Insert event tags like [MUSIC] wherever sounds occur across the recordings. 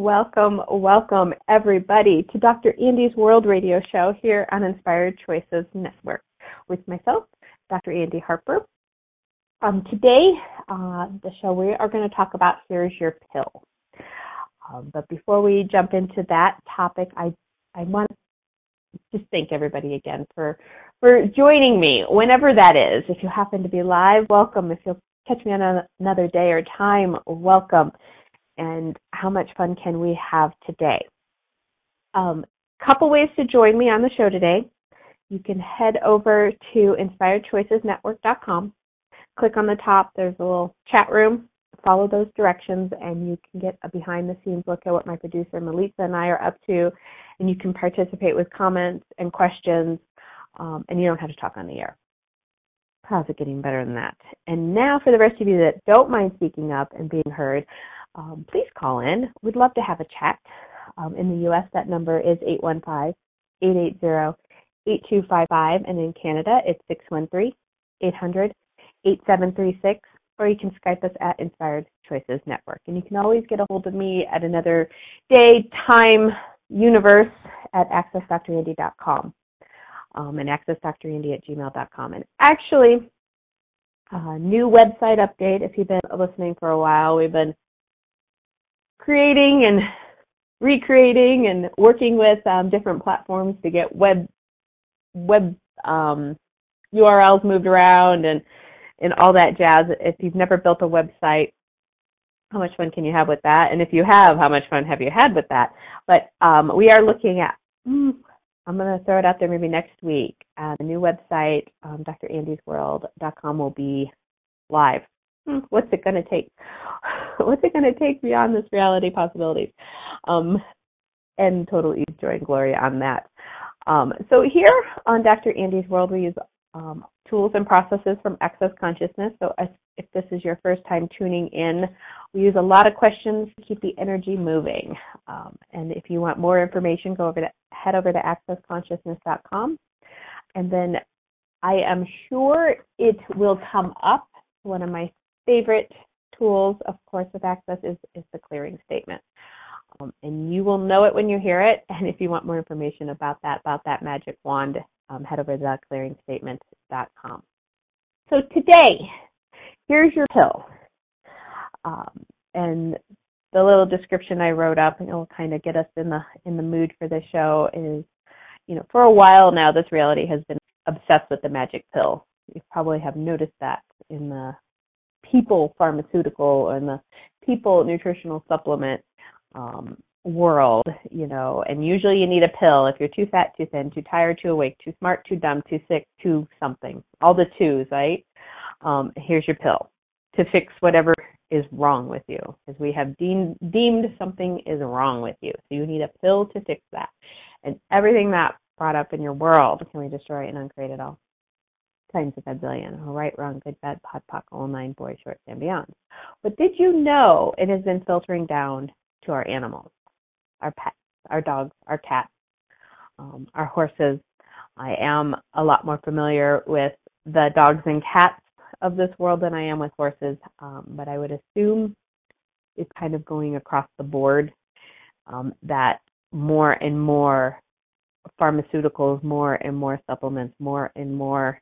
Welcome, welcome everybody to Dr. Andy's World Radio Show here on Inspired Choices Network with myself, Dr. Andy Harper. Um, today, uh, the show we are going to talk about Here's Your Pill. Um, but before we jump into that topic, I, I want to just thank everybody again for, for joining me whenever that is. If you happen to be live, welcome. If you'll catch me on another day or time, welcome and how much fun can we have today? Um, couple ways to join me on the show today. You can head over to inspiredchoicesnetwork.com. Click on the top. There's a little chat room. Follow those directions, and you can get a behind the scenes look at what my producer Melissa and I are up to. And you can participate with comments and questions, um, and you don't have to talk on the air. How's it getting better than that? And now, for the rest of you that don't mind speaking up and being heard, um, please call in. We'd love to have a chat. Um, in the U.S., that number is 815 880 8255, and in Canada, it's 613 800 8736, or you can Skype us at Inspired Choices Network. And you can always get a hold of me at another day, time, universe at accessdrandy.com um, and accessdrandy at gmail.com. And actually, uh, new website update. If you've been listening for a while, we've been creating and recreating and working with um, different platforms to get web web um, URLs moved around and and all that jazz. If you've never built a website, how much fun can you have with that? And if you have, how much fun have you had with that? But um, we are looking at. Mm, I'm going to throw it out there maybe next week. Uh, the new website, um, drandysworld.com, will be live [LAUGHS] what's it going to take? [LAUGHS] What's it going to take beyond this reality possibilities? Um, and total ease, joy, and glory on that. Um, so here on Dr. Andy's World, we use um, tools and processes from Access Consciousness. So if this is your first time tuning in, we use a lot of questions to keep the energy moving. Um, and if you want more information, go over to head over to accessconsciousness.com, and then I am sure it will come up. One of my favorite tools, of course, with Access is, is the clearing statement. Um, and you will know it when you hear it. And if you want more information about that, about that magic wand, um, head over to theclearingstatement.com. So today, here's your pill. Um, and the little description I wrote up, and it will kind of get us in the in the mood for this show. Is you know, for a while now, this reality has been obsessed with the magic pill. You probably have noticed that in the people pharmaceutical and the people nutritional supplement um, world, you know, and usually you need a pill if you're too fat, too thin, too tired, too awake, too smart, too dumb, too sick, too something. All the twos, right? Um, here's your pill to fix whatever is wrong with you, because we have deemed deemed something is wrong with you. So you need a pill to fix that. And everything that brought up in your world, can we destroy and uncreate it all? Times a bazillion. Right, wrong, good, bad, pod, poc, all nine, boys, shorts, and beyond. But did you know it has been filtering down to our animals, our pets, our dogs, our cats, um, our horses? I am a lot more familiar with the dogs and cats of this world than I am with horses, um, but I would assume it's kind of going across the board um, that more and more pharmaceuticals, more and more supplements, more and more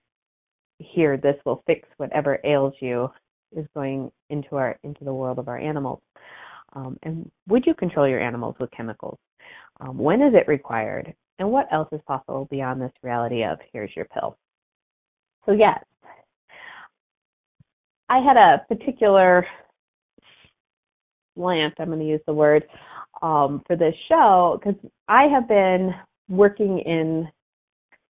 here this will fix whatever ails you is going into our into the world of our animals. Um, and would you control your animals with chemicals? Um, when is it required? And what else is possible beyond this reality of here's your pill? So yes, I had a particular slant, I'm going to use the word, um, for this show because I have been working in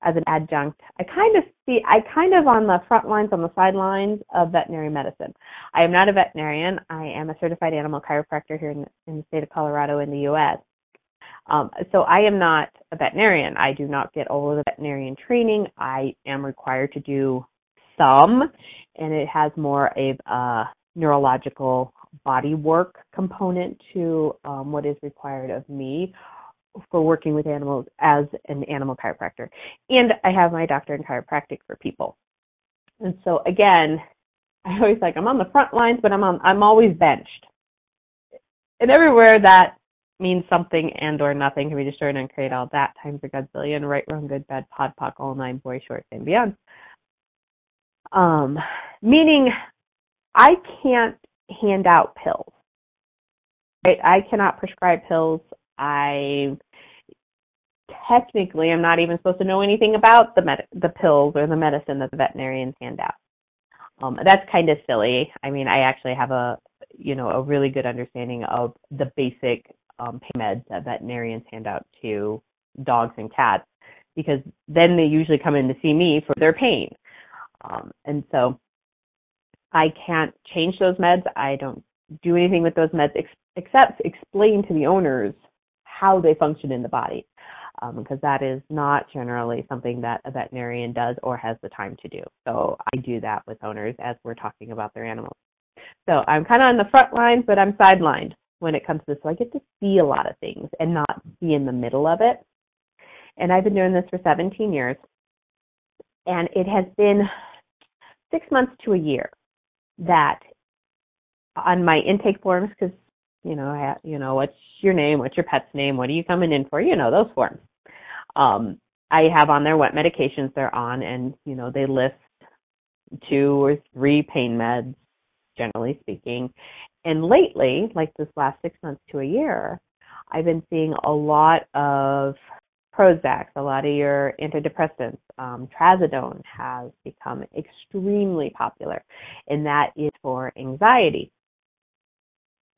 as an adjunct. I kind of see, I kind of on the front lines, on the sidelines of veterinary medicine. I am not a veterinarian. I am a certified animal chiropractor here in, in the state of Colorado in the U.S. Um, so I am not a veterinarian. I do not get all of the veterinarian training. I am required to do some, and it has more of a neurological body work component to um, what is required of me for working with animals as an animal chiropractor. And I have my doctorate in chiropractic for people. And so again, I always like I'm on the front lines, but I'm on I'm always benched. And everywhere that means something and or nothing can be destroyed and create all that times a godzillion, right, wrong, good, bad, pod, poc, all nine, boy, short, and beyond. Um, meaning I can't hand out pills. Right? I cannot prescribe pills. I technically I'm not even supposed to know anything about the med- the pills or the medicine that the veterinarians hand out. Um, that's kind of silly. I mean, I actually have a you know a really good understanding of the basic um, pain meds that veterinarians hand out to dogs and cats because then they usually come in to see me for their pain. Um, and so I can't change those meds. I don't do anything with those meds ex- except explain to the owners how they function in the body because um, that is not generally something that a veterinarian does or has the time to do. So I do that with owners as we're talking about their animals. So I'm kind of on the front lines, but I'm sidelined when it comes to this. So I get to see a lot of things and not be in the middle of it. And I've been doing this for 17 years. And it has been six months to a year that on my intake forms, because you know, I, you know, what's your name? What's your pet's name? What are you coming in for? You know, those forms. Um, I have on there what medications they're on, and you know, they list two or three pain meds, generally speaking. And lately, like this last six months to a year, I've been seeing a lot of Prozac, a lot of your antidepressants. Um, trazodone has become extremely popular, and that is for anxiety.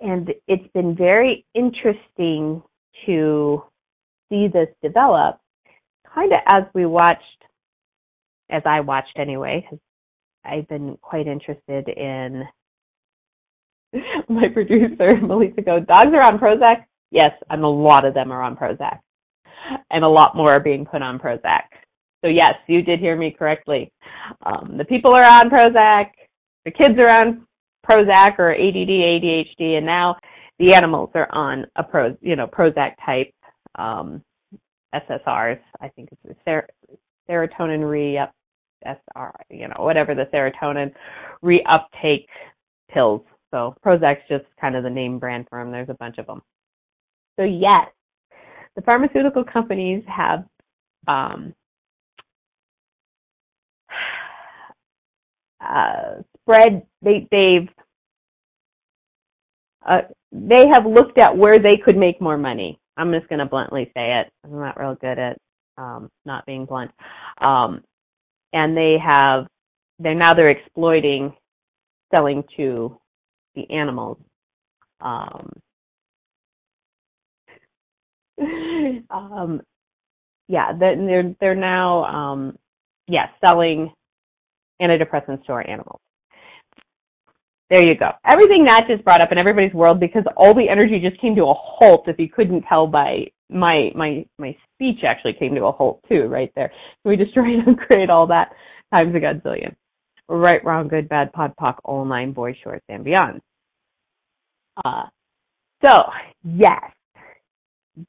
And it's been very interesting to see this develop, kind of as we watched, as I watched anyway, because I've been quite interested in [LAUGHS] my producer, [LAUGHS] Melissa goes, dogs are on Prozac? Yes, and a lot of them are on Prozac. And a lot more are being put on Prozac. So yes, you did hear me correctly. Um, the people are on Prozac, the kids are on Prozac or ADD, ADHD, and now the animals are on a Pro, you know, Prozac type um, SSRs. I think it's ser- serotonin re SR, you know, whatever the serotonin reuptake pills so Prozac's just kind of the name brand for them. There's a bunch of them. So yes, the pharmaceutical companies have um, [SIGHS] uh, spread. They they've uh, they have looked at where they could make more money. I'm just going to bluntly say it. I'm not real good at um, not being blunt. Um, and they have they're now they're exploiting selling to the animals. Um, [LAUGHS] um, yeah, they're they're now um, yeah selling antidepressants to our animals. There you go. Everything that just brought up in everybody's world because all the energy just came to a halt. If you couldn't tell by my my my speech, actually came to a halt too, right there. we destroy and [LAUGHS] create all that times a godzillion. Right, wrong, good, bad, pod, poc, all nine, boys, shorts, and beyond. Uh, so, yes,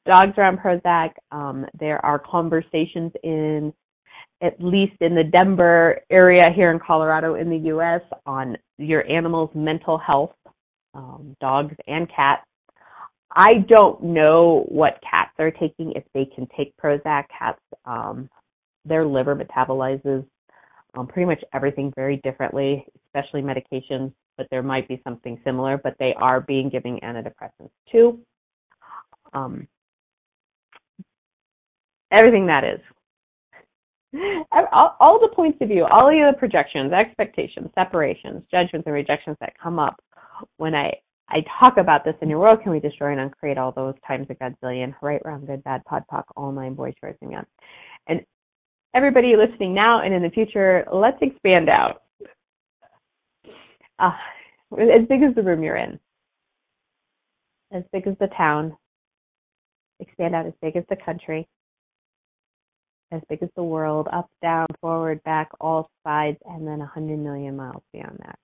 dogs are on Prozac. Um, there are conversations in, at least in the Denver area here in Colorado in the U.S., on your animal's mental health, um, dogs and cats. I don't know what cats are taking, if they can take Prozac. Cats, um, their liver metabolizes um, pretty much everything very differently, especially medications but there might be something similar, but they are being given antidepressants too. Um, everything that is. All, all, the points of view, all the projections, expectations, separations, judgments, and rejections that come up when I, I talk about this in your world can we destroy and uncreate all those times a godzillion, right, wrong, good, bad, pod, poc, all nine boys, shorts, and young. And everybody listening now and in the future, let's expand out uh, as big as the room you're in, as big as the town, expand out as big as the country, as big as the world, up, down, forward, back, all sides, and then 100 million miles beyond that.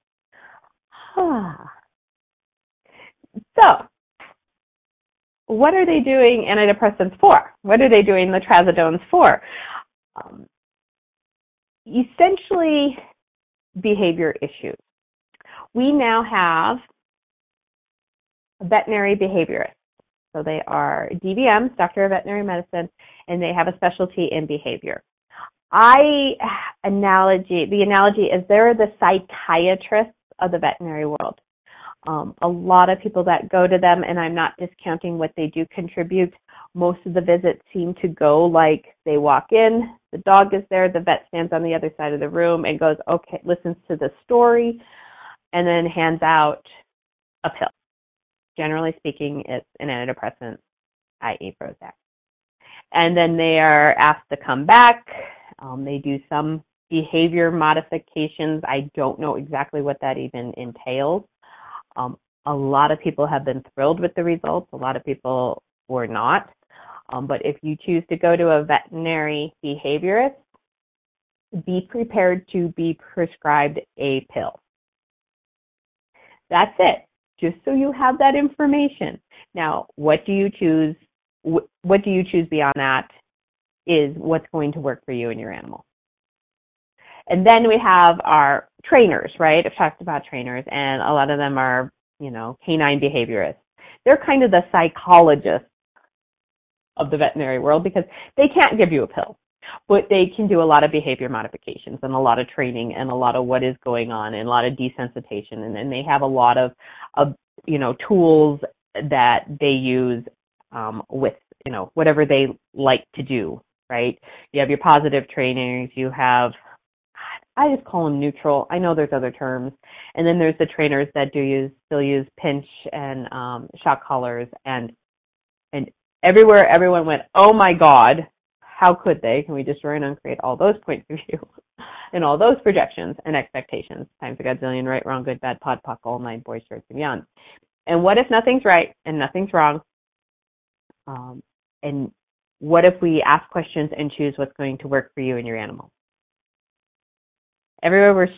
[SIGHS] so, what are they doing antidepressants for? What are they doing the trazodones for? Um, essentially, behavior issues. We now have veterinary behaviorists. So they are DVMs, Doctor of Veterinary Medicine, and they have a specialty in behavior. I analogy the analogy is they're the psychiatrists of the veterinary world. Um, a lot of people that go to them, and I'm not discounting what they do contribute. Most of the visits seem to go like they walk in, the dog is there, the vet stands on the other side of the room and goes, okay, listens to the story, and then hands out a pill. Generally speaking, it's an antidepressant, i.e. Prozac. And then they are asked to come back. Um, they do some behavior modifications. I don't know exactly what that even entails. Um, a lot of people have been thrilled with the results. A lot of people were not. Um, but if you choose to go to a veterinary behaviorist, be prepared to be prescribed a pill. That's it. Just so you have that information. Now, what do you choose? What do you choose beyond that is what's going to work for you and your animal. And then we have our trainers, right? I've talked about trainers and a lot of them are, you know, canine behaviorists. They're kind of the psychologists of the veterinary world because they can't give you a pill, but they can do a lot of behavior modifications and a lot of training and a lot of what is going on and a lot of desensitization and then they have a lot of, of you know tools that they use um, with you know whatever they like to do right you have your positive trainers you have I just call them neutral. I know there's other terms. And then there's the trainers that do use still use pinch and um, shock collars and and everywhere everyone went, Oh my God, how could they? Can we destroy and uncreate all those points of view [LAUGHS] and all those projections and expectations? Times a godzillion, right, wrong, good, bad, pod, puck, all nine boys, shorts, and beyond. And what if nothing's right and nothing's wrong? Um, and what if we ask questions and choose what's going to work for you and your animal? everywhere we're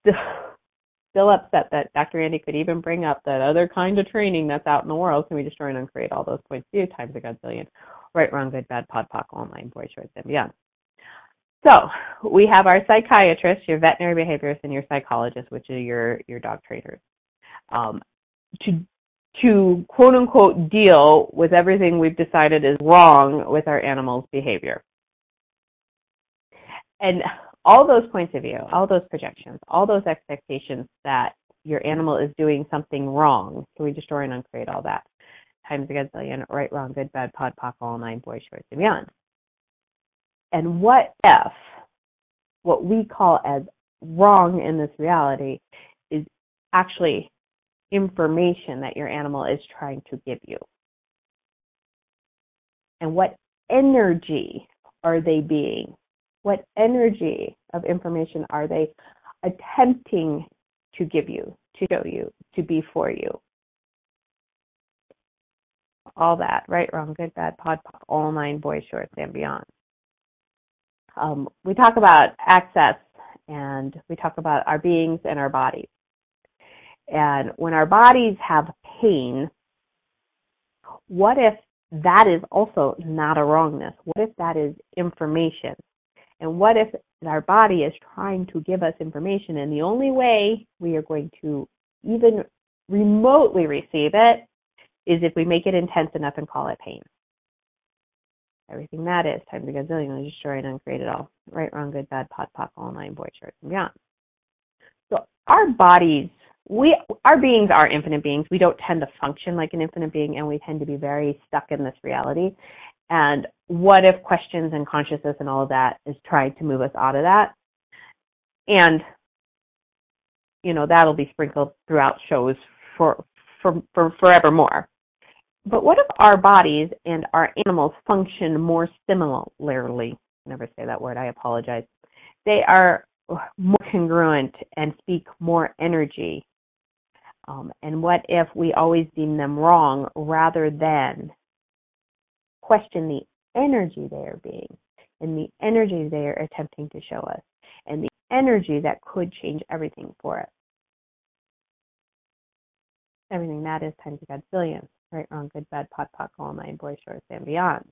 still [LAUGHS] still upset that Dr. Andy could even bring up that other kind of training that's out in the world. Can we destroy and uncreate all those points few times a godzillion? Right, wrong, good, bad, pod, poc, online, boy, shorts, and beyond. So we have our psychiatrists, your veterinary behaviorists, and your psychologists, which are your your dog trainers, um, to to quote unquote deal with everything we've decided is wrong with our animals' behavior. And all those points of view, all those projections, all those expectations that your animal is doing something wrong. Can we destroy and uncreate all that? Times a gazillion, right, wrong, good, bad, pod, poc, all nine, boys, shorts, and beyond. And what if what we call as wrong in this reality is actually information that your animal is trying to give you? And what energy are they being what energy of information are they attempting to give you, to show you, to be for you? All that, right, wrong, good, bad, pod, all nine boys, shorts, and beyond. Um, we talk about access and we talk about our beings and our bodies. And when our bodies have pain, what if that is also not a wrongness? What if that is information? And what if our body is trying to give us information and the only way we are going to even remotely receive it is if we make it intense enough and call it pain. Everything that is times a gazillion, destroy and uncreate it all. Right, wrong, good, bad, pod, pop, all nine, boy, shorts, and beyond. So our bodies, we, our beings are infinite beings. We don't tend to function like an infinite being and we tend to be very stuck in this reality. And what if questions and consciousness and all of that is trying to move us out of that? And, you know, that'll be sprinkled throughout shows for, for, for forevermore. But what if our bodies and our animals function more similarly? Never say that word, I apologize. They are more congruent and speak more energy. Um, and what if we always deem them wrong rather than question the energy they are being and the energy they are attempting to show us and the energy that could change everything for us. Everything that is times a godzillion, right, wrong, good, bad, pot, pot, all nine, boy, shorts, and beyond.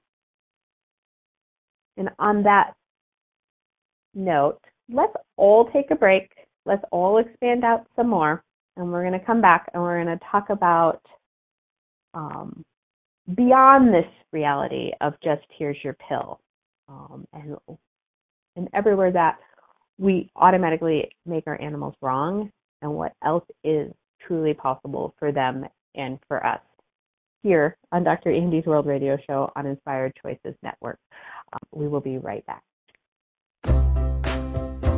And on that note, let's all take a break. Let's all expand out some more. And we're going to come back and we're going to talk about um, beyond this reality of just here's your pill. Um, and, and everywhere that we automatically make our animals wrong and what else is truly possible for them and for us here on Dr. Andy's World Radio Show on Inspired Choices Network. Um, we will be right back.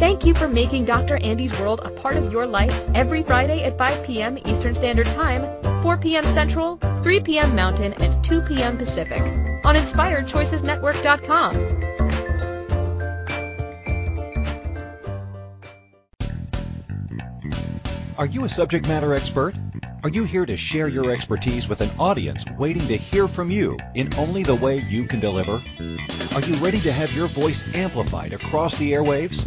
Thank you for making Dr. Andy's World a part of your life every Friday at 5 p.m. Eastern Standard Time, 4 p.m. Central, 3 p.m. Mountain, and 2 p.m. Pacific on InspiredChoicesNetwork.com. Are you a subject matter expert? Are you here to share your expertise with an audience waiting to hear from you in only the way you can deliver? Are you ready to have your voice amplified across the airwaves?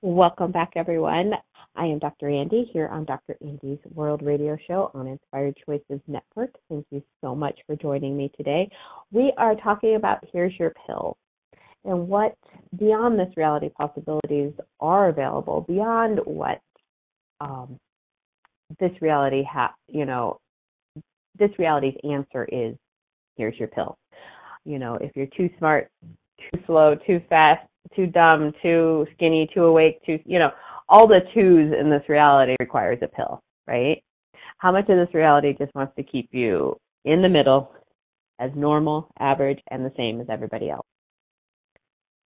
Welcome back, everyone. I am Dr. Andy here on Dr. Andy's World Radio Show on Inspired Choices Network. Thank you so much for joining me today. We are talking about Here's Your Pill and what beyond this reality possibilities are available, beyond what um, this reality ha- you know, this reality's answer is here's your pill. You know, if you're too smart, too slow, too fast, too dumb, too skinny, too awake, too, you know, all the twos in this reality requires a pill, right? How much of this reality just wants to keep you in the middle as normal, average, and the same as everybody else?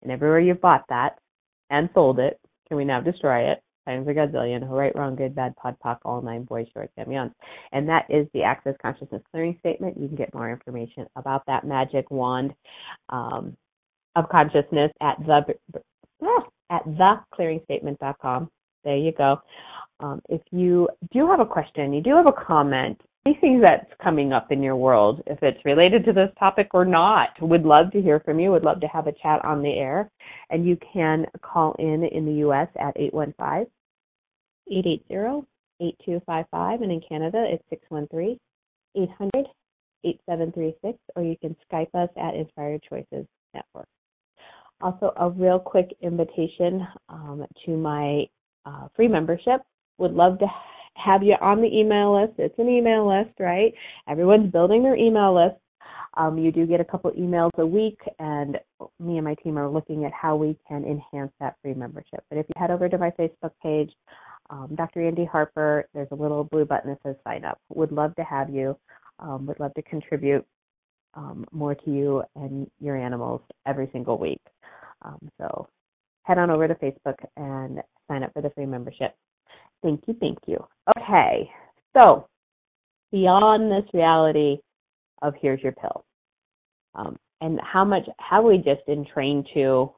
And everywhere you've bought that and sold it, can we now destroy it? Times a gazillion, right, wrong, good, bad, pod, poc, all nine, boys, shorts, and beyond. And that is the Access Consciousness Clearing Statement. You can get more information about that magic wand um, of consciousness at the ah, at theclearingstatement.com. There you go. Um, if you do have a question, you do have a comment, anything that's coming up in your world, if it's related to this topic or not, would love to hear from you. Would love to have a chat on the air. And you can call in in the U.S. at 815 880 8255. And in Canada, it's 613 800 8736. Or you can Skype us at Inspired Choices Network. Also, a real quick invitation um, to my uh, free membership. Would love to have you on the email list. It's an email list, right? Everyone's building their email list. Um, you do get a couple emails a week, and me and my team are looking at how we can enhance that free membership. But if you head over to my Facebook page, um, Dr. Andy Harper, there's a little blue button that says sign up. Would love to have you. Um, would love to contribute um, more to you and your animals every single week. Um, so head on over to Facebook and sign up for the free membership. Thank you, thank you. Okay, so beyond this reality of here's your pill. Um, and how much have we just been trained to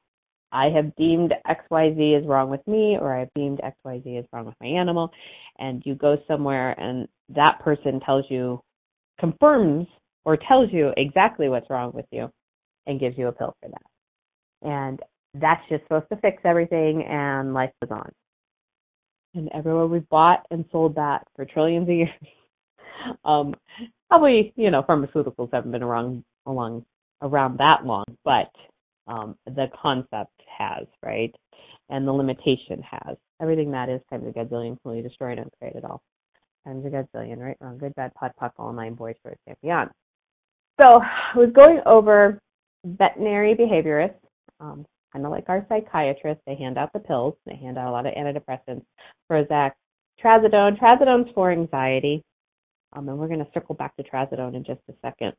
I have deemed XYZ is wrong with me or I've deemed XYZ is wrong with my animal and you go somewhere and that person tells you confirms or tells you exactly what's wrong with you and gives you a pill for that. And that's just supposed to fix everything and life goes on. And everywhere we've bought and sold that for trillions of years. [LAUGHS] um, probably, you know, pharmaceuticals haven't been around along around that long, but um, the concept has, right? And the limitation has. Everything that is times a gazillion, fully destroyed and created all. Times a gazillion, right? Wrong, good, bad, pod, puck, all nine boys, birds, and. So I was going over veterinary behaviorists, um, kind of like our psychiatrists. They hand out the pills. They hand out a lot of antidepressants, Prozac, trazodone. Trazodone's for anxiety. Um, and we're going to circle back to trazodone in just a second.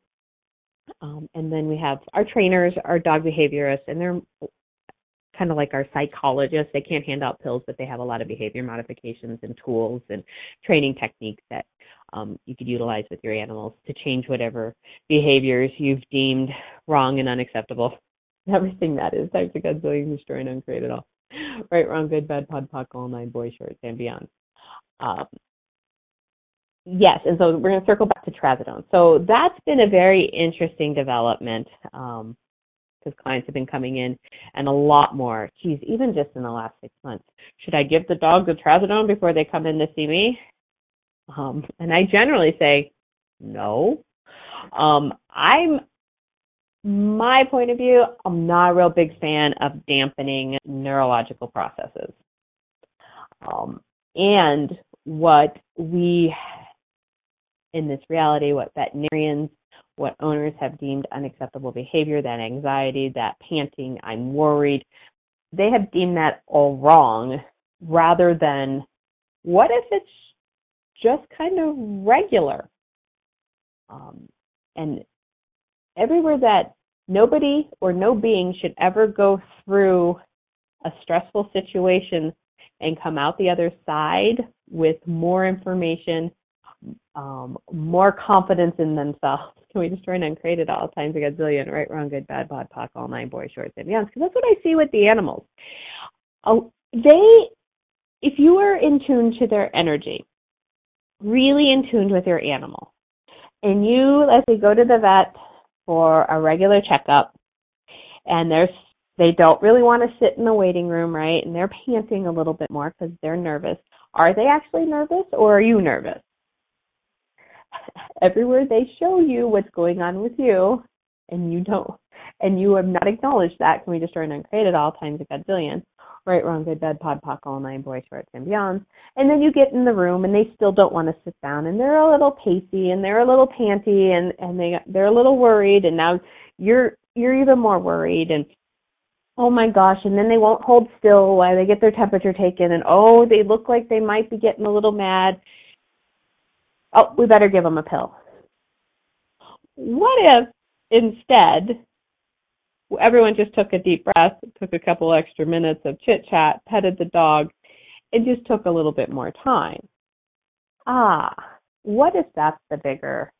Um, and then we have our trainers, our dog behaviorists, and they're kind of like our psychologists. They can't hand out pills, but they have a lot of behavior modifications and tools and training techniques that um, you could utilize with your animals to change whatever behaviors you've deemed wrong and unacceptable. [LAUGHS] Everything that is types of gazillion, destroy, and uncreate it all. Right, wrong, good, bad, pod, poc, all nine, boy shorts, and beyond. Um, yes, and so we're going to circle back to trazodone. So that's been a very interesting development because um, clients have been coming in and a lot more. Geez, even just in the last six months. Should I give the dog the trazodone before they come in to see me? Um, and I generally say no. Um, I'm my point of view, I'm not a real big fan of dampening neurological processes. Um, and what we in this reality, what veterinarians, what owners have deemed unacceptable behavior, that anxiety, that panting, I'm worried, they have deemed that all wrong rather than what if it's just kind of regular? Um, and everywhere that nobody or no being should ever go through a stressful situation and come out the other side with more information um, more confidence in themselves. Can [LAUGHS] we destroy and uncreate it all times a gazillion, right, wrong, good, bad, pod, poc, all nine, boys, shorts, and beyonds? Because that's what I see with the animals. Oh, they, if you are in tune to their energy, really in tune with your animal, and you, let's say, go to the vet for a regular checkup, and there's they don't really want to sit in the waiting room, right? And they're panting a little bit more because they're nervous. Are they actually nervous or are you nervous? [LAUGHS] everywhere they show you what's going on with you and you don't and you have not acknowledged that, can we destroy and uncreate it all times a gazillion? Right, wrong, good, bad, pod, poc, all nine, boys, shorts, and beyond. And then you get in the room and they still don't want to sit down and they're a little pacey and they're a little panty and, and they, they're a little worried and now you're, you're even more worried and oh my gosh, and then they won't hold still while they get their temperature taken and oh, they look like they might be getting a little mad oh, we better give them a pill. What if instead everyone just took a deep breath, took a couple extra minutes of chit chat, petted the dog, and just took a little bit more time? Ah, what if that's the bigger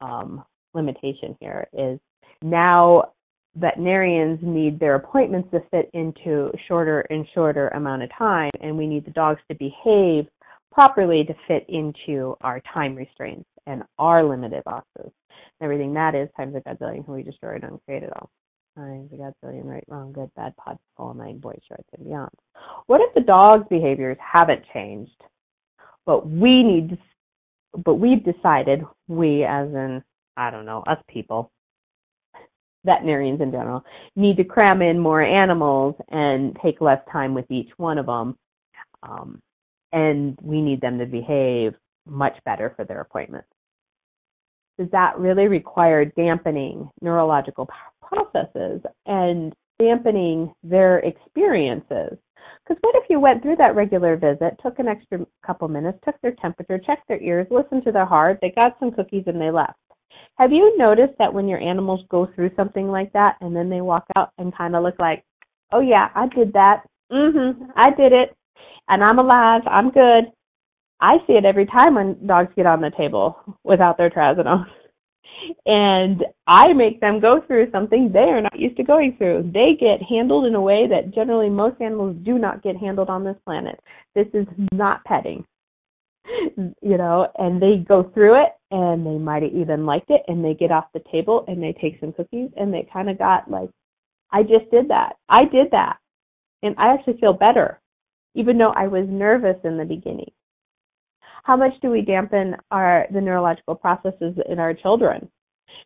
um, limitation here? Is now veterinarians need their appointments to fit into shorter and shorter amount of time, and we need the dogs to behave properly to fit into our time restraints and our limited boxes. Everything that is times a gazillion can we destroy it and create it all. Times a gazillion, right, wrong, good, bad, pod, all nine, boys, shorts, and beyond. What if the dog's behaviors haven't changed, but we need, but we've decided, we as in, I don't know, us people, veterinarians in general, need to cram in more animals and take less time with each one of them. Um, and we need them to behave much better for their appointments. Does that really require dampening neurological processes and dampening their experiences? Because what if you went through that regular visit, took an extra couple minutes, took their temperature, checked their ears, listened to their heart, they got some cookies and they left? Have you noticed that when your animals go through something like that and then they walk out and kind of look like, oh yeah, I did that. Mhm, I did it and I'm alive, I'm good. I see it every time when dogs get on the table without their trazodone. And I make them go through something they are not used to going through. They get handled in a way that generally most animals do not get handled on this planet. This is not petting. You know, and they go through it and they might have even liked it and they get off the table and they take some cookies and they kind of got like, I just did that. I did that. And I actually feel better, even though I was nervous in the beginning. How much do we dampen our the neurological processes in our children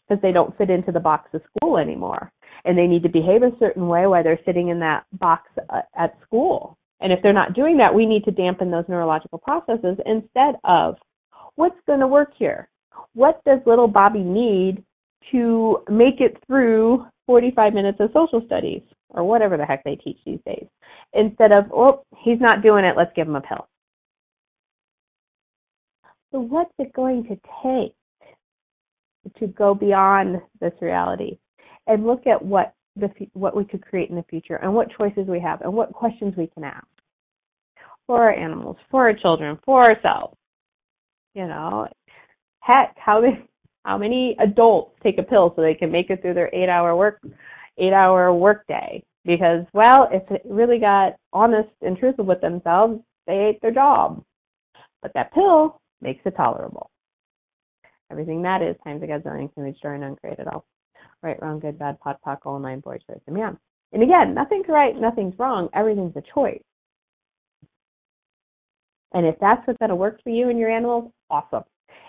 because they don't fit into the box of school anymore, and they need to behave a certain way while they're sitting in that box uh, at school. And if they're not doing that, we need to dampen those neurological processes instead of what's going to work here. What does little Bobby need to make it through 45 minutes of social studies or whatever the heck they teach these days? Instead of, oh, he's not doing it, let's give him a pill. So what's it going to take to go beyond this reality and look at what the what we could create in the future and what choices we have and what questions we can ask for our animals, for our children, for ourselves. You know, heck, how many how many adults take a pill so they can make it through their eight hour work eight hour work day? Because well, if they really got honest and truthful with themselves, they ate their job. But that pill makes it tolerable. Everything that is times a gazillion can be destroy and uncreate it all. Right, wrong, good, bad, pod, poc, all nine, boy, choice, and man. And again, nothing's right, nothing's wrong, everything's a choice. And if that's what's going to work for you and your animals, awesome.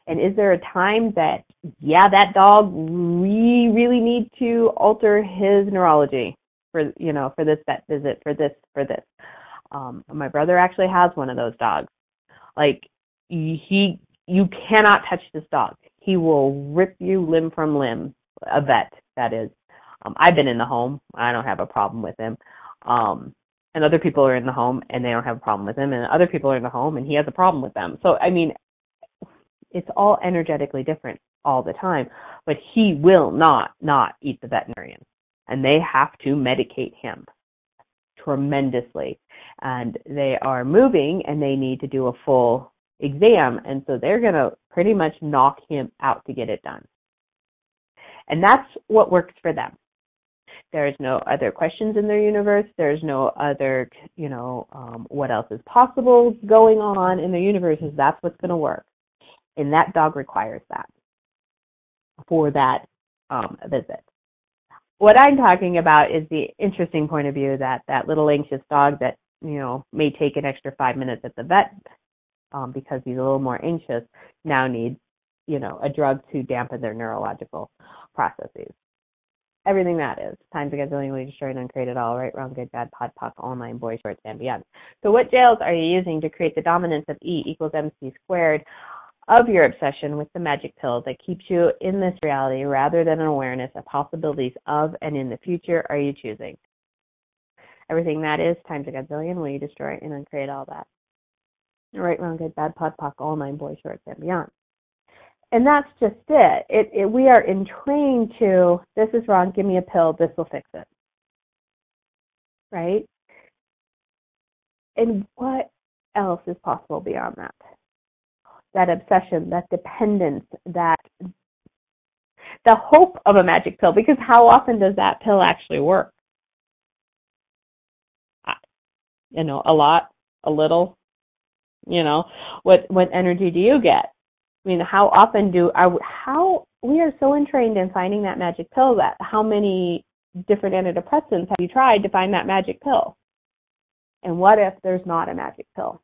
And is there a time that, yeah, that dog, we really need to alter his neurology for, you know, for this vet visit, for this, for this? Um, my brother actually has one of those dogs. Like, he you cannot touch this dog. He will rip you limb from limb. A vet, that is. Um, I've been in the home. I don't have a problem with him. Um, and other people are in the home and they don't have a problem with him, and other people are in the home and he has a problem with them. So I mean, it's all energetically different all the time. But he will not not eat the veterinarian, and they have to medicate him tremendously. And they are moving and they need to do a full exam. And so they're going to pretty much knock him out to get it done. And that's what works for them. There's no other questions in their universe. There's no other, you know, um, what else is possible going on in their universe is that's what's going to work. And that dog requires that for that um, visit. What I'm talking about is the interesting point of view that that little anxious dog that, you know, may take an extra five minutes at the vet um, because he's a little more anxious, now needs, you know, a drug to dampen their neurological processes. Everything that is. Time to get willingly destroyed and create it all, right, wrong, good, bad, pod, poc, all nine, boy, shorts, and beyond. So what jails are you using to create the dominance of E equals MC squared of your obsession with the magic pill that keeps you in this reality rather than an awareness of possibilities of and in the future are you choosing? Everything that is times a gazillion will you destroy and uncreate all that right, wrong, good, bad, pod, poc, all nine boy shorts and beyond. And that's just it. It, it. We are entrained to, this is wrong, give me a pill, this will fix it. Right? And what else is possible beyond that? That obsession, that dependence, that the hope of a magic pill, because how often does that pill actually work? You know, a lot, a little, you know, what what energy do you get? I mean, how often do are how we are so entrained in finding that magic pill that how many different antidepressants have you tried to find that magic pill? And what if there's not a magic pill?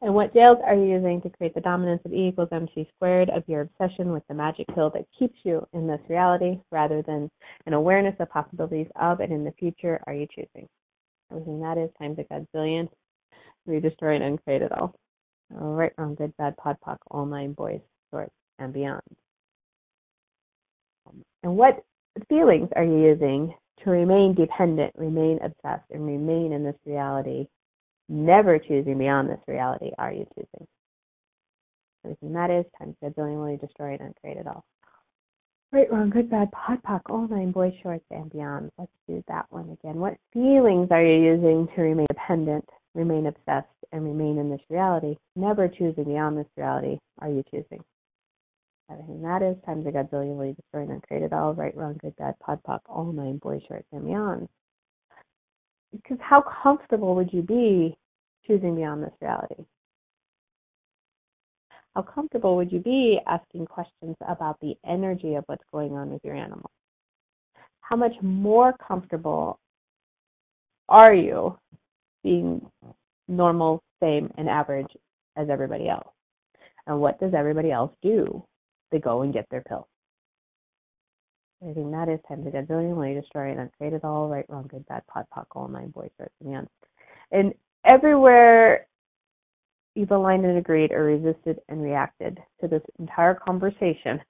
And what jails are you using to create the dominance of E equals MC squared of your obsession with the magic pill that keeps you in this reality rather than an awareness of possibilities of and in the future are you choosing? Everything that is times a godzillion. We destroy and uncreate it all. All right, wrong, good, bad, pod, poc, all nine boys, shorts, and beyond. Um, and what feelings are you using to remain dependent, remain obsessed, and remain in this reality, never choosing beyond this reality, are you choosing? Everything that is times a godzillion will you destroy and uncreate it all. Right, wrong, good, bad, pod, poc, all nine boy shorts and beyond. Let's do that one again. What feelings are you using to remain dependent, remain obsessed and remain in this reality, never choosing beyond this reality, are you choosing? Everything that is times a godzillion will you destroy and uncreate it all, right, wrong, good, bad, pod, poc, all nine, boy shorts, and beyond. Because how comfortable would you be choosing beyond this reality? How comfortable would you be asking questions about the energy of what's going on with your animal? How much more comfortable are you being normal, same, and average as everybody else? And what does everybody else do? They go and get their pill. Everything that is times a gazillion will you destroy and uncreate it all, right, wrong, good, bad, pod, poc, all nine, boys, shorts, and beyond. And everywhere you've aligned and agreed or resisted and reacted to this entire conversation,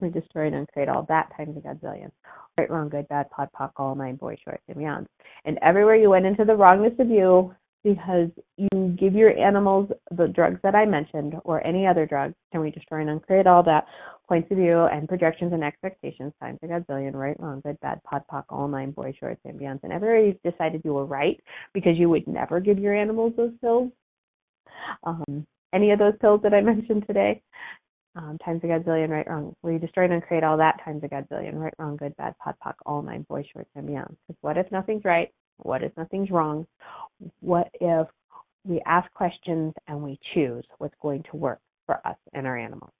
we destroy and create all that times a gazillion. Right, wrong, good, bad, pod, poc, all nine, boys, shorts, and beyond. And everywhere you went into the wrongness of you because you give your animals the drugs that I mentioned or any other drugs, and we destroy and uncreate all that points of view and projections and expectations times a gazillion, right, wrong, good, bad, pod, poc, all nine, boys, shorts, and beyond. And everywhere you've decided you were right because you would never give your animals those pills. Um, any of those pills that I [LAUGHS] mentioned today, um, times a gazillion, right, wrong. Where you destroy and create all that times a gazillion, right, wrong, good, bad, pod, poc, all nine, boy, shorts, and beyond. Because what if nothing's right? What if nothing's wrong? What if we ask questions and we choose what's going to work for us and our animals?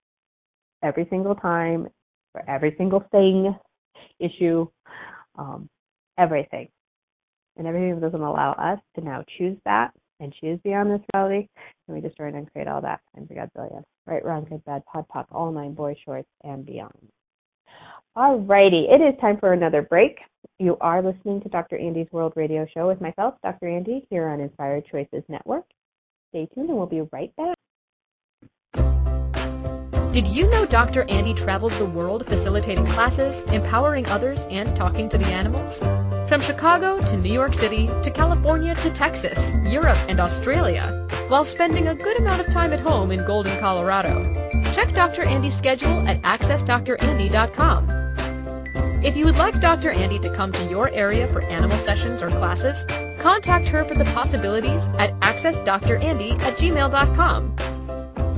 Every single time, for every single thing, issue, um, everything. And everything doesn't allow us to now choose that and she is beyond this reality, and we destroy and create all that times a godzillion. Right, wrong, good, bad, pod, poc, all nine, boy shorts, and beyond. Alrighty, it is time for another break. You are listening to Dr. Andy's World Radio Show with myself, Dr. Andy, here on Inspired Choices Network. Stay tuned and we'll be right back. Did you know Dr. Andy travels the world facilitating classes, empowering others, and talking to the animals? From Chicago to New York City to California to Texas, Europe, and Australia, while spending a good amount of time at home in Golden, Colorado. Check Dr. Andy's schedule at accessdrandy.com. If you would like Dr. Andy to come to your area for animal sessions or classes, contact her for the possibilities at accessdrandy at gmail.com.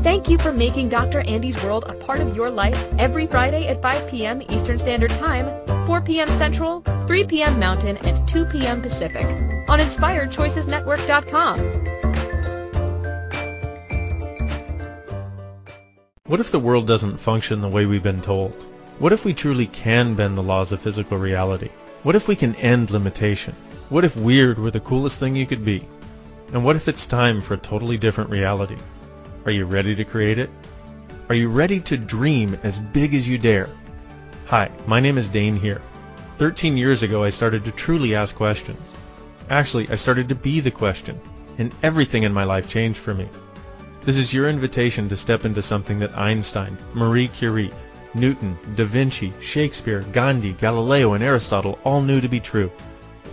Thank you for making Dr. Andy's World a part of your life every Friday at 5 p.m. Eastern Standard Time, 4 p.m. Central, 3 p.m. Mountain, and 2 p.m. Pacific on InspiredChoicesNetwork.com. What if the world doesn't function the way we've been told? What if we truly can bend the laws of physical reality? What if we can end limitation? What if weird were the coolest thing you could be? And what if it's time for a totally different reality? Are you ready to create it? Are you ready to dream as big as you dare? Hi, my name is Dane here. 13 years ago I started to truly ask questions. Actually, I started to be the question, and everything in my life changed for me. This is your invitation to step into something that Einstein, Marie Curie, Newton, Da Vinci, Shakespeare, Gandhi, Galileo, and Aristotle all knew to be true.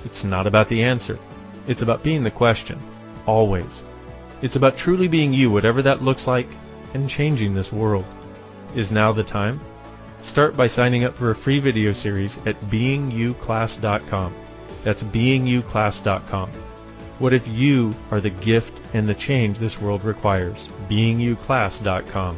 It's not about the answer. It's about being the question. Always. It's about truly being you, whatever that looks like, and changing this world. Is now the time? Start by signing up for a free video series at beingyouclass.com. That's beingyouclass.com. What if you are the gift and the change this world requires? beingyouclass.com.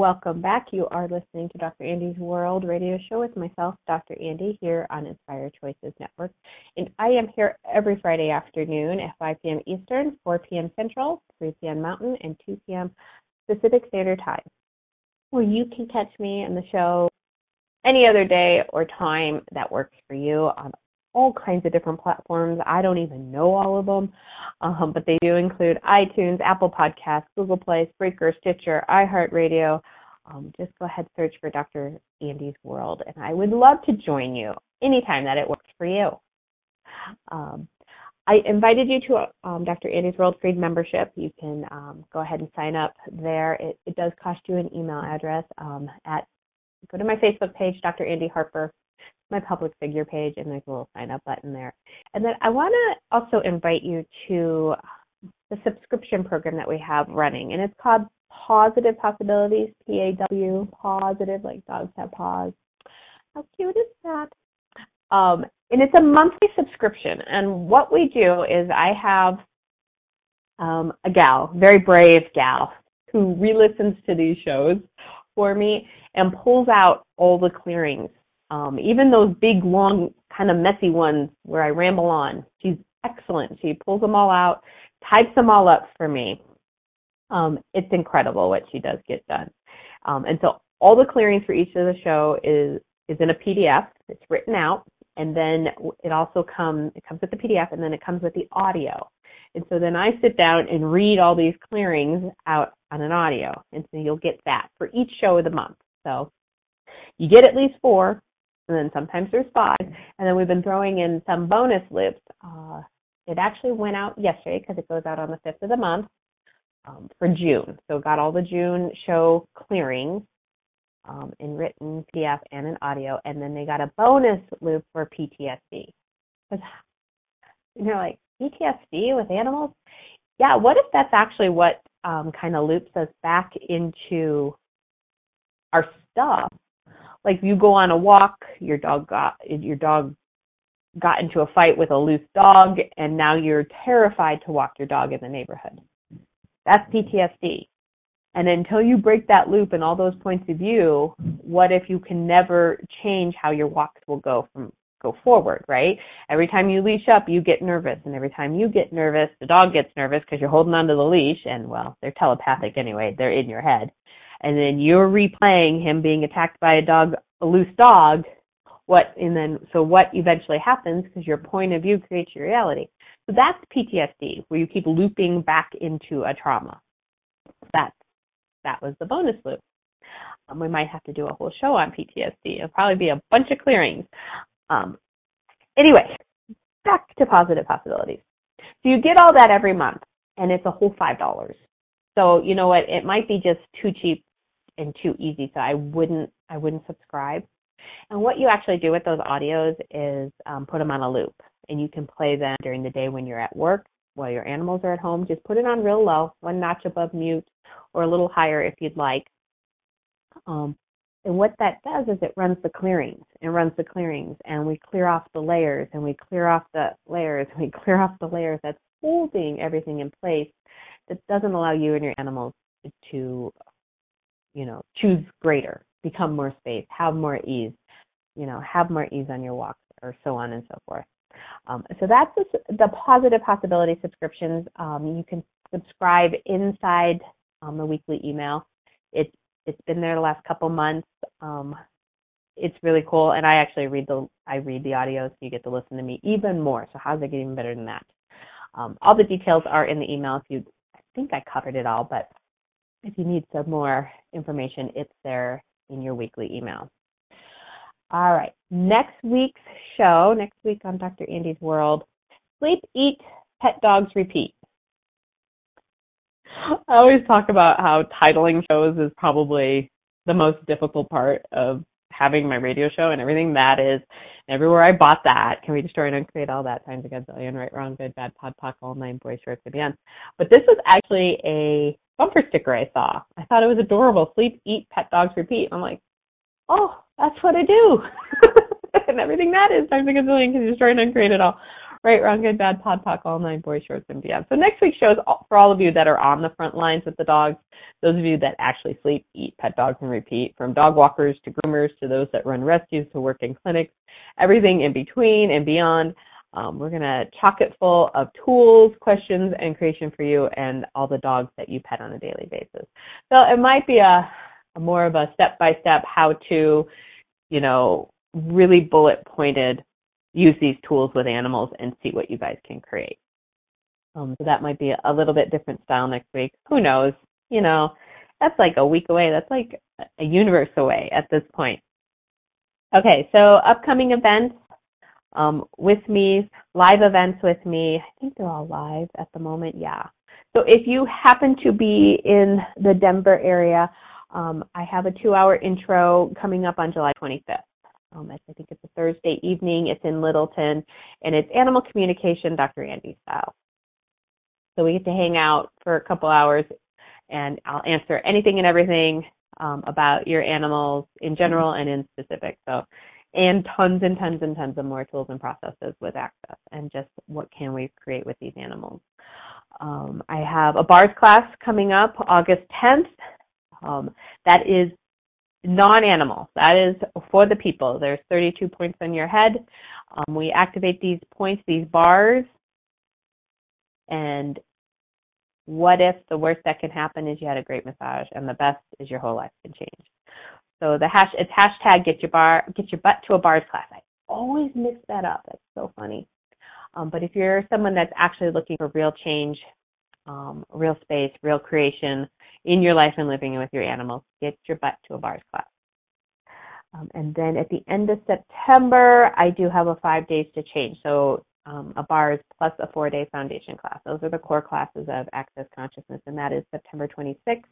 Welcome back. You are listening to Dr. Andy's World Radio Show with myself, Dr. Andy, here on Inspire Choices Network. And I am here every Friday afternoon at 5 p.m. Eastern, 4 p.m. Central, 3 p.m. Mountain, and 2 p.m. Pacific Standard Time. where you can catch me on the show any other day or time that works for you on all kinds of different platforms. I don't even know all of them, um, but they do include iTunes, Apple Podcasts, Google Play, Spreaker, Stitcher, iHeartRadio. Um, just go ahead search for Dr. Andy's World, and I would love to join you anytime that it works for you. Um, I invited you to um, Dr. Andy's World Free membership. You can um, go ahead and sign up there. It, it, does cost you an email address um, at go to my Facebook page, Dr. Andy Harper, my public figure page, and there's a little sign up button there. And then I want to also invite you to the subscription program that we have running, and it's called Positive Possibilities, P A W, positive, like dogs have paws. How cute is that? Um, and it's a monthly subscription. And what we do is I have um, a gal, very brave gal, who re-listens to these shows for me and pulls out all the clearings, um, even those big, long, kind of messy ones where I ramble on. She's excellent. She pulls them all out, types them all up for me. Um, it's incredible what she does get done. Um, and so all the clearings for each of the show is is in a PDF. It's written out, and then it also comes it comes with the PDF, and then it comes with the audio. And so then I sit down and read all these clearings out on an audio, and so you'll get that for each show of the month. So you get at least four, and then sometimes there's five, and then we've been throwing in some bonus loops. Uh, it actually went out yesterday because it goes out on the fifth of the month um, for June. So got all the June show clearings um, in written PDF and in audio, and then they got a bonus loop for PTSD. Because you're like PTSD with animals? Yeah. What if that's actually what um, kind of loops us back into our stuff? Like you go on a walk, your dog got your dog got into a fight with a loose dog, and now you're terrified to walk your dog in the neighborhood. That's PTSD. And until you break that loop and all those points of view, what if you can never change how your walks will go from go forward, right? Every time you leash up, you get nervous, and every time you get nervous, the dog gets nervous because you're holding onto the leash, and well, they're telepathic anyway; they're in your head, and then you're replaying him being attacked by a dog, a loose dog. What and then so what eventually happens because your point of view creates your reality. So that's PTSD, where you keep looping back into a trauma. That's that was the bonus loop. Um, we might have to do a whole show on PTSD. It'll probably be a bunch of clearings. Um, anyway, back to positive Possibilities. So you get all that every month, and it's a whole five dollars. So you know what? It might be just too cheap and too easy, so I wouldn't I wouldn't subscribe. And what you actually do with those audios is um, put them on a loop, and you can play them during the day when you're at work, while your animals are at home. Just put it on real low, one notch above mute, or a little higher if you'd like. Um, and what that does is it runs the clearings. It runs the clearings, and we clear off the layers, and we clear off the layers, and [LAUGHS] we clear off the layers that's holding everything in place that doesn't allow you and your animals to, you know, choose greater, become more space, have more ease, you know, have more ease on your walks, or so on and so forth. Um, so that's the, Pawsitive possibility subscriptions. Um, you can subscribe inside um, the weekly email. It's it's been there the last couple months. Um, it's really cool, and I actually read the I read the audio, so you get to listen to me even more. So how's it get even better than that? Um, all the details are in the email. If you, I think I covered it all, but if you need some more information, it's there in your weekly email. All right, next week's show, next week on Dr. Andy's World, sleep, eat, pet dogs, repeat. I always talk about how titling shows is probably the most difficult part of having my radio show and everything that is. Everywhere I bought that, can we destroy and uncreate all that times a gazillion, right, wrong, good, bad, pod, poc, all nine, boys, shorts, and beyond. But this was actually a bumper sticker I saw. I thought it was adorable. Sleep, eat, pet, dogs, repeat. I'm like, oh, that's what I do. [LAUGHS] and everything that is times a gazillion can destroy and uncreate it all right, wrong, good, bad, pod, poc, all nine, boy shorts, and beyond. So next week's show is for all of you that are on the front lines with the dogs, those of you that actually sleep, eat pet dogs, and repeat, from dog walkers to groomers to those that run rescues to work in clinics, everything in between and beyond. Um, we're going to chock it full of tools, questions, and creation for you and all the dogs that you pet on a daily basis. So it might be a, a more of a step-by-step how to, you know, really bullet pointed use these tools with animals and see what you guys can create. Um, so that might be a little bit different style next week. Who knows? You know, that's like a week away. That's like a universe away at this point. Okay, so upcoming events. Um, with me, live events with me. I think they're all live at the moment. Yeah. So if you happen to be in the Denver area, um, I have a two-hour intro coming up on July 25th. Um, I think it's a Thursday evening. It's in Littleton, and it's animal communication, Dr. Andy style. So we get to hang out for a couple hours, and I'll answer anything and everything um, about your animals in general and in specific. So, and tons and tons and tons of more tools and processes with access, and just what can we create with these animals. Um, I have a bars class coming up August 10th. Um, that is non-animal. That is for the people. There's 32 points on your head. Um, we activate these points, these bars, and what if the worst that can happen is you had a great massage, and the best is your whole life can change. So the hash it's hashtag get your bar get your butt to a bars class. I always mix that up. That's so funny. Um, but if you're someone that's actually looking for real change, um, real space, real creation in your life and living with your animals, get your butt to a bars class. Um, and then at the end of September, I do have a five days to change. So um, a bars plus a four day foundation class. Those are the core classes of Access Consciousness, and that is September 26th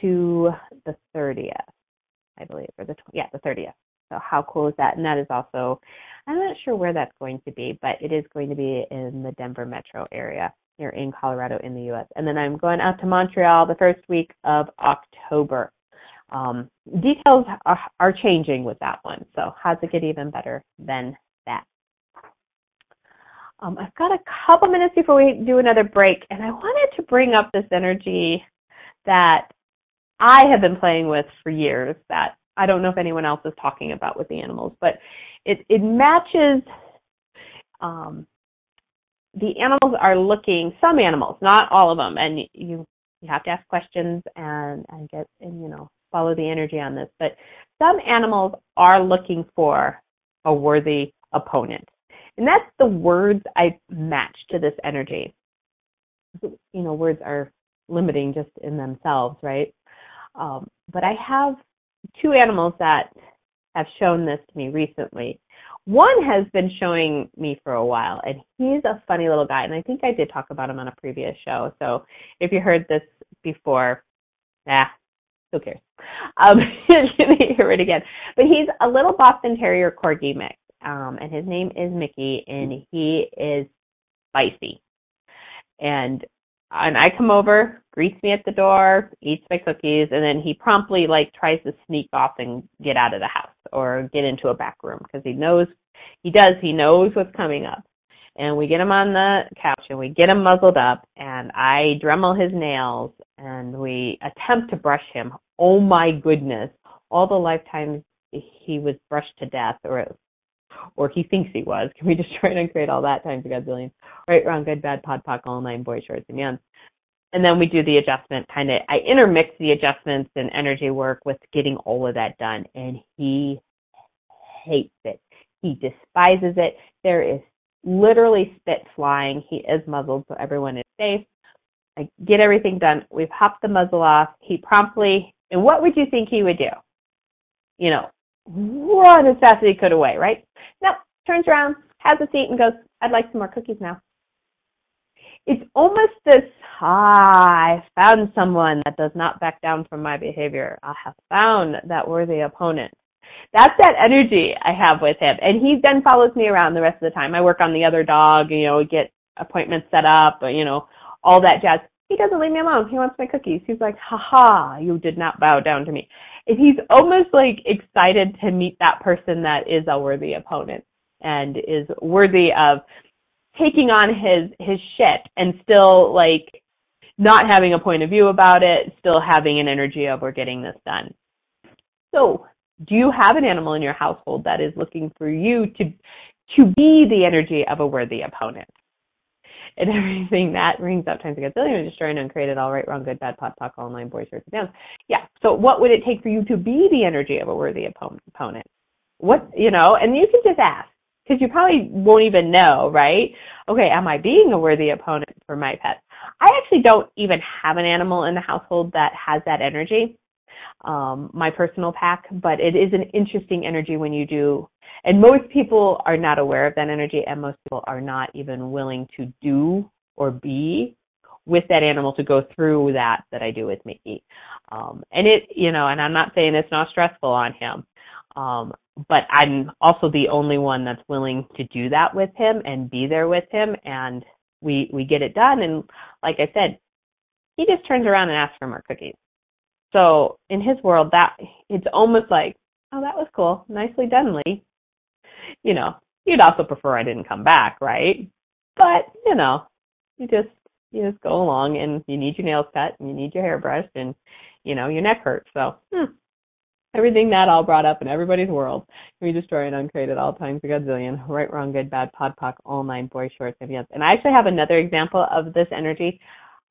to the 30th, I believe, or the yeah the 30th. So how cool is that? And that is also, I'm not sure where that's going to be, but it is going to be in the Denver metro area here in Colorado in the U.S. And then I'm going out to Montreal the first week of October. Um, details are, are changing with that one, so how's it get even better than that? Um, I've got a couple minutes before we do another break, and I wanted to bring up this energy that I have been playing with for years that I don't know if anyone else is talking about with the animals, but it it matches. Um, the animals are looking. Some animals, not all of them, and you you have to ask questions and and get and you know follow the energy on this. But some animals are looking for a worthy opponent, and that's the words I match to this energy. You know, words are limiting just in themselves, right? Um, but I have two animals that have shown this to me recently. One has been showing me for a while, and he's a funny little guy. And I think I did talk about him on a previous show. So if you heard this before, ah, who cares? Um, [LAUGHS] you're gonna hear it again. But he's a little Boston Terrier Corgi mix, um, and his name is Mickey, and he is spicy. And and I come over, greets me at the door, eats my cookies, and then he promptly like tries to sneak off and get out of the house or get into a back room because he knows he does he knows what's coming up. And we get him on the couch and we get him muzzled up and I dremel his nails and we attempt to brush him. Oh my goodness. All the lifetimes he was brushed to death or or he thinks he was. [LAUGHS] Can we just try and create all that times a godzillion? Right, wrong, good, bad, pod, poc, all nine, boy, shorts, and young. And then we do the adjustment kind of, I intermix the adjustments and energy work with getting all of that done. And he hates it. He despises it. There is literally spit flying. He is muzzled, so everyone is safe. I get everything done. We've hopped the muzzle off. He promptly, and what would you think he would do? You know, run as fast as he could away, right? No, turns around, has a seat, and goes, I'd like some more cookies now. It's almost this, ah, I found someone that does not back down from my behavior. I have found that worthy opponent. That's that energy I have with him. And he then follows me around the rest of the time. I work on the other dog, you know, get appointments set up, you know, all that jazz. He doesn't leave me alone. He wants my cookies. He's like, ha ha, you did not bow down to me he's almost like excited to meet that person that is a worthy opponent and is worthy of taking on his his shit and still like not having a point of view about it, still having an energy of we're getting this done. So, do you have an animal in your household that is looking for you to to be the energy of a worthy opponent? And [LAUGHS] everything that rings up times a gazillion, destroying, uncreated, all right, wrong, good, bad, pod, poc, all nine, boys, shirts, downs. Yeah. So what would it take for you to be the energy of a worthy opponent? What, you know, and you can just ask because you probably won't even know, right? Okay, am I being a worthy opponent for my pet? I actually don't even have an animal in the household that has that energy. Um, my personal pack, but it is an interesting energy when you do. And most people are not aware of that energy, and most people are not even willing to do or be with that animal to go through that that I do with Mickey. Um, and it, you know, and I'm not saying it's not stressful on him, um, but I'm also the only one that's willing to do that with him and be there with him, and we we get it done. And like I said, he just turns around and asks for more cookies. So in his world, that it's almost like, oh, that was cool, nicely done, Lee. You know, you'd also prefer I didn't come back, right? But you know, you just you just go along, and you need your nails cut, and you need your hair brushed, and you know your neck hurts. So hmm, everything that all brought up in everybody's world. We destroy and uncreate at all times a godzillion. Right, wrong, good, bad, pod, poc, all nine, boy, shorts, and yes. And I actually have another example of this energy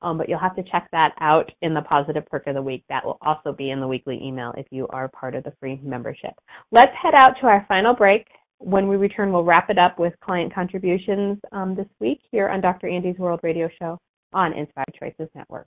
um, but you'll have to check that out in the positive perk of the week. That will also be in the weekly email if you are part of the free membership. Let's head out to our final break. When we return, we'll wrap it up with client contributions um, this week here on Dr. Andy's World Radio Show on Inspired Choices Network.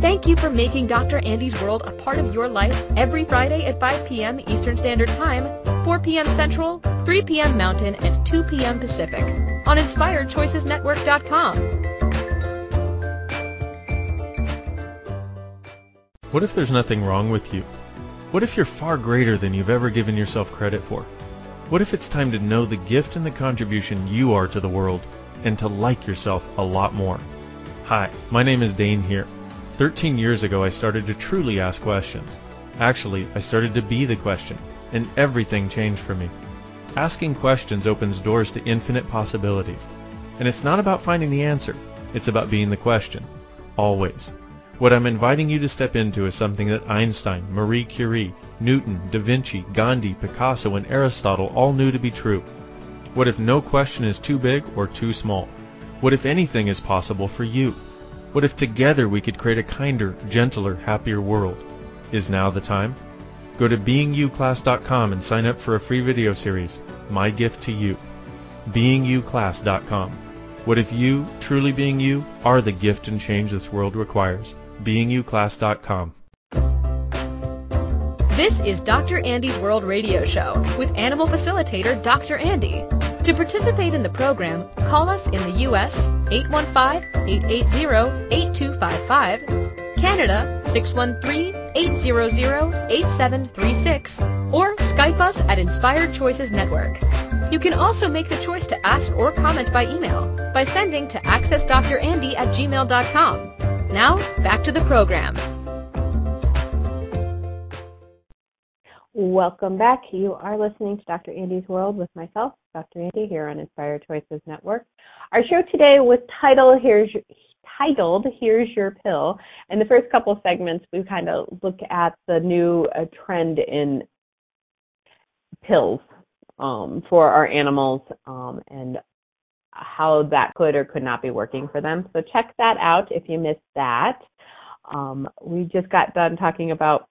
Thank you for making Dr. Andy's World a part of your life every Friday at 5 p.m. Eastern Standard Time, 4 p.m. Central, 3 p.m. Mountain, and 2 p.m. Pacific on InspiredChoicesNetwork.com. What if there's nothing wrong with you? What if you're far greater than you've ever given yourself credit for? What if it's time to know the gift and the contribution you are to the world and to like yourself a lot more? Hi, my name is Dane here. 13 years ago, I started to truly ask questions. Actually, I started to be the question, and everything changed for me. Asking questions opens doors to infinite possibilities. And it's not about finding the answer, it's about being the question. Always. What I'm inviting you to step into is something that Einstein, Marie Curie, Newton, Da Vinci, Gandhi, Picasso, and Aristotle all knew to be true. What if no question is too big or too small? What if anything is possible for you? What if together we could create a kinder, gentler, happier world? Is now the time? Go to beingyouclass.com and sign up for a free video series, My Gift to You. beingyouclass.com. What if you, truly being you, are the gift and change this world requires? beingyouclass.com. This is Dr. Andy's World Radio Show with animal facilitator Dr. Andy. To participate in the program, call us in the U.S. 815-880-8255, Canada 613-800-8736, or Skype us at Inspired Choices Network. You can also make the choice to ask or comment by email by sending to accessdrandy at gmail.com. Now, back to the program. Welcome back. You are listening to Dr. Andy's World with myself, Dr. Andy, here on Inspired Choices Network. Our show today was titled Here's titled Here's Your Pill. In the first couple of segments, we kind of look at the new uh, trend in pills um, for our animals um, and how that could or could not be working for them. So check that out if you missed that. Um, we just got done talking about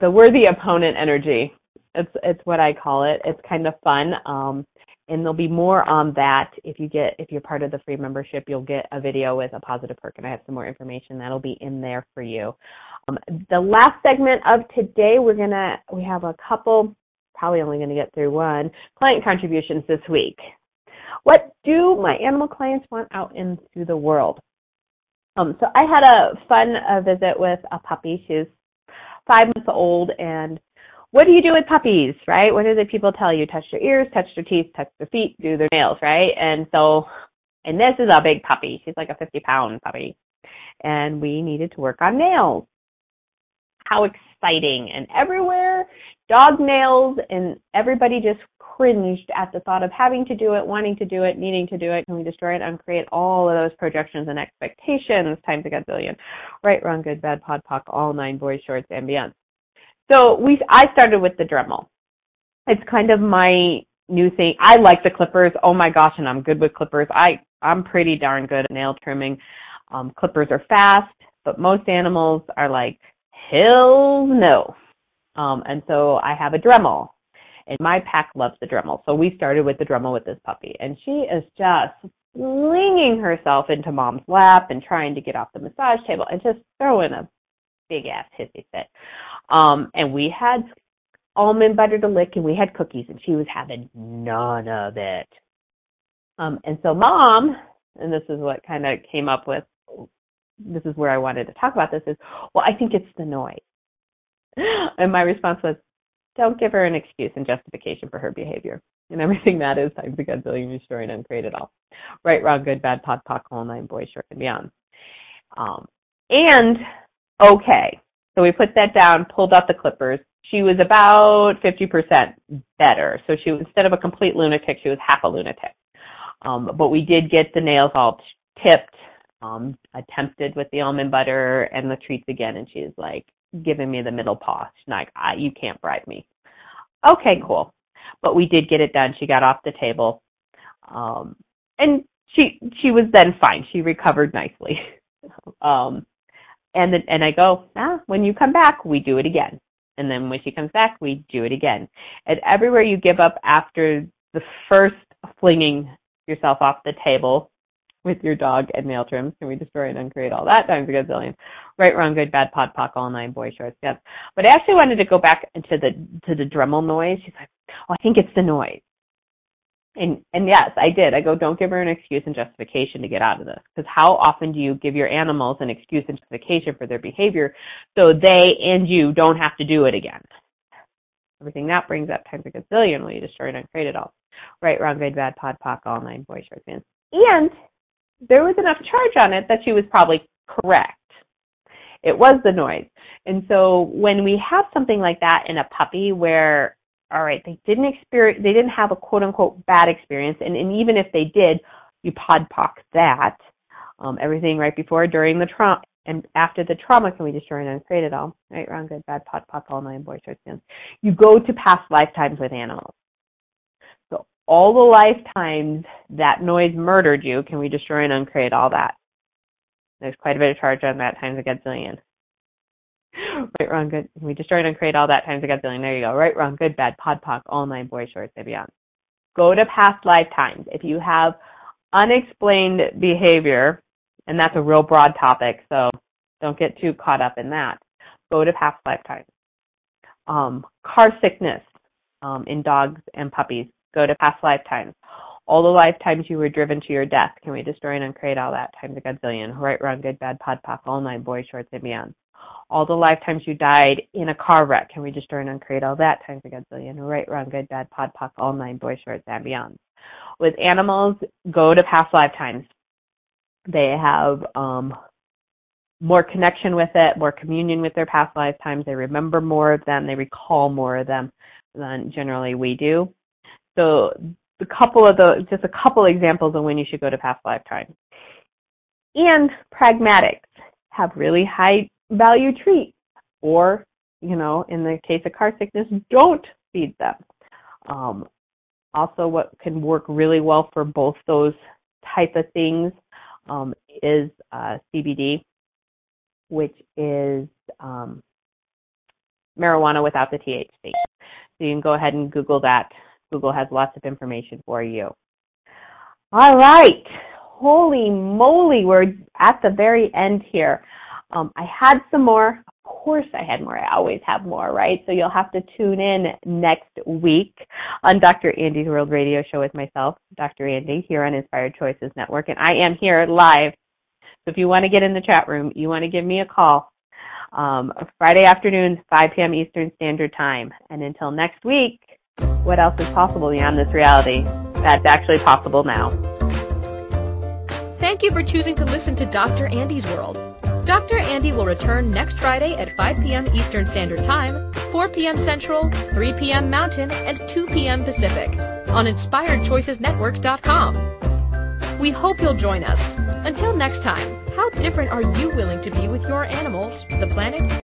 the worthy opponent energy. It's it's what I call it. It's kind of fun. Um, and there'll be more on that if you get if you're part of the free membership. You'll get a video with a positive perk, and I have some more information that'll be in there for you. Um, the last segment of today, we're gonna we have a couple, probably only gonna get through one client contributions this week. What do my animal clients want out into the world? Um, so I had a fun uh, visit with a puppy. She's five months old and what do you do with puppies, right? What do the people tell you? Touch their ears, touch their teeth, touch their feet, do their nails, right? And so, and this is a big puppy. She's like a 50 pound puppy. And we needed to work on nails. How exciting. And everywhere, dog nails and everybody just cringed at the thought of having to do it, wanting to do it, needing to do it. Can we destroy it, uncreate all of those projections and expectations times a gazillion? Right, wrong, good, bad, pod, poc, all nine boys, shorts, and beyond. So we, I started with the Dremel. It's kind of my new thing. I like the clippers. Oh my gosh, and I'm good with clippers. I, I'm pretty darn good at nail trimming. Um, clippers are fast, but most animals are like, hell no. Um, and so I have a Dremel and my pack loves the Dremel. So we started with the Dremel with this puppy and she is just flinging herself into mom's lap and trying to get off the massage table and just throwing a big ass hissy fit. Um, and we had almond butter to lick and we had cookies and she was having none of it. Um, and so mom, and this is what kind of came up with, this is where I wanted to talk about this is, well, I think it's the noise. And my response was, don't give her an excuse and justification for her behavior. And everything that is times a gazillion restored and create it all. Right, wrong, good, bad, pod, poc, whole nine, boy, short, and beyond. Um, and okay, so we put that down, pulled out the clippers. She was about 50% better. So she, instead of a complete lunatic, she was half a lunatic. Um, but we did get the nails all tipped, um, attempted with the almond butter and the treats again, and she's like giving me the middle paw. She's like, I, you can't bribe me. Okay, cool. But we did get it done. She got off the table. Um, and she, she was then fine. She recovered nicely. [LAUGHS] um, and then, and I go, ah, when you come back, we do it again. And then when she comes back, we do it again. And everywhere you give up after the first flinging yourself off the table with your dog and nail trims, can we destroy and uncreate all that times a gazillion? Right, wrong, good, bad, pod, poc, all nine, boy shorts, yes. But I actually wanted to go back to the to the Dremel noise. She's like, oh, I think it's the noise. And and yes, I did. I go, don't give her an excuse and justification to get out of this. Because how often do you give your animals an excuse and justification for their behavior so they and you don't have to do it again? Everything that brings up times a gazillion when you destroy and uncreate it all. Right, wrong, good, bad, pod, poc, all nine, boy, short, fans. And there was enough charge on it that she was probably correct. It was the noise. And so when we have something like that in a puppy where all right, they didn't experience, they didn't have a quote unquote bad experience, and, and even if they did, you podpoc that. Um, everything right before, during the trauma, and after the trauma can we destroy and uncreate it all? Right, wrong, good, bad, pod, poc, all nine, boy, short, skins. You go to past lifetimes with animals. All the lifetimes that noise murdered you, can we destroy and uncreate all that? There's quite a bit of charge on that times a gazillion. [LAUGHS] right, wrong, good. Can we destroy and create all that times a gazillion. There you go. Right, wrong, good, bad, pod, poc, all nine boy shorts and beyond. Go to past lifetimes. If you have unexplained behavior, and that's a real broad topic, so don't get too caught up in that. Go to past lifetimes. Um, car sickness um, in dogs and puppies. Go to past lifetimes. All the lifetimes you were driven to your death. Can we destroy and uncreate all that times a gazillion? Right, wrong, good, bad, pod, poc, all nine boy shorts and beyond all the lifetimes you died in a car wreck. Can we destroy and uncreate all that times a gazillion? Right, wrong, good, bad, pod, poc, all nine, boy shorts, and beyond. With animals, go to past lifetimes. They have um, more connection with it, more communion with their past lifetimes. They remember more of them. They recall more of them than generally we do. So a couple of the, just a couple examples of when you should go to past lifetimes. And pragmatics have really high value treats, Or, you know, in the case of car sickness, don't feed them. Um, also, what can work really well for both those type of things um, is uh, CBD, which is um, marijuana without the THC. So you can go ahead and Google that. Google has lots of information for you. All right. Holy moly, we're at the very end here. Um, I had some more. Of course I had more. I always have more, right? So you'll have to tune in next week on Dr. Andy's World Radio Show with myself, Dr. Andy, here on Inspired Choices Network. And I am here live. So if you want to get in the chat room, you want to give me a call. Um, Friday afternoons, 5 p.m. Eastern Standard Time. And until next week, what else is possible beyond this reality? That's actually possible now. Thank you for choosing to listen to Dr. Andy's World. Dr. Andy will return next Friday at 5 p.m. Eastern Standard Time, 4 p.m. Central, 3 p.m. Mountain, and 2 p.m. Pacific on InspiredChoicesNetwork.com. We hope you'll join us. Until next time, how different are you willing to be with your animals, the planet,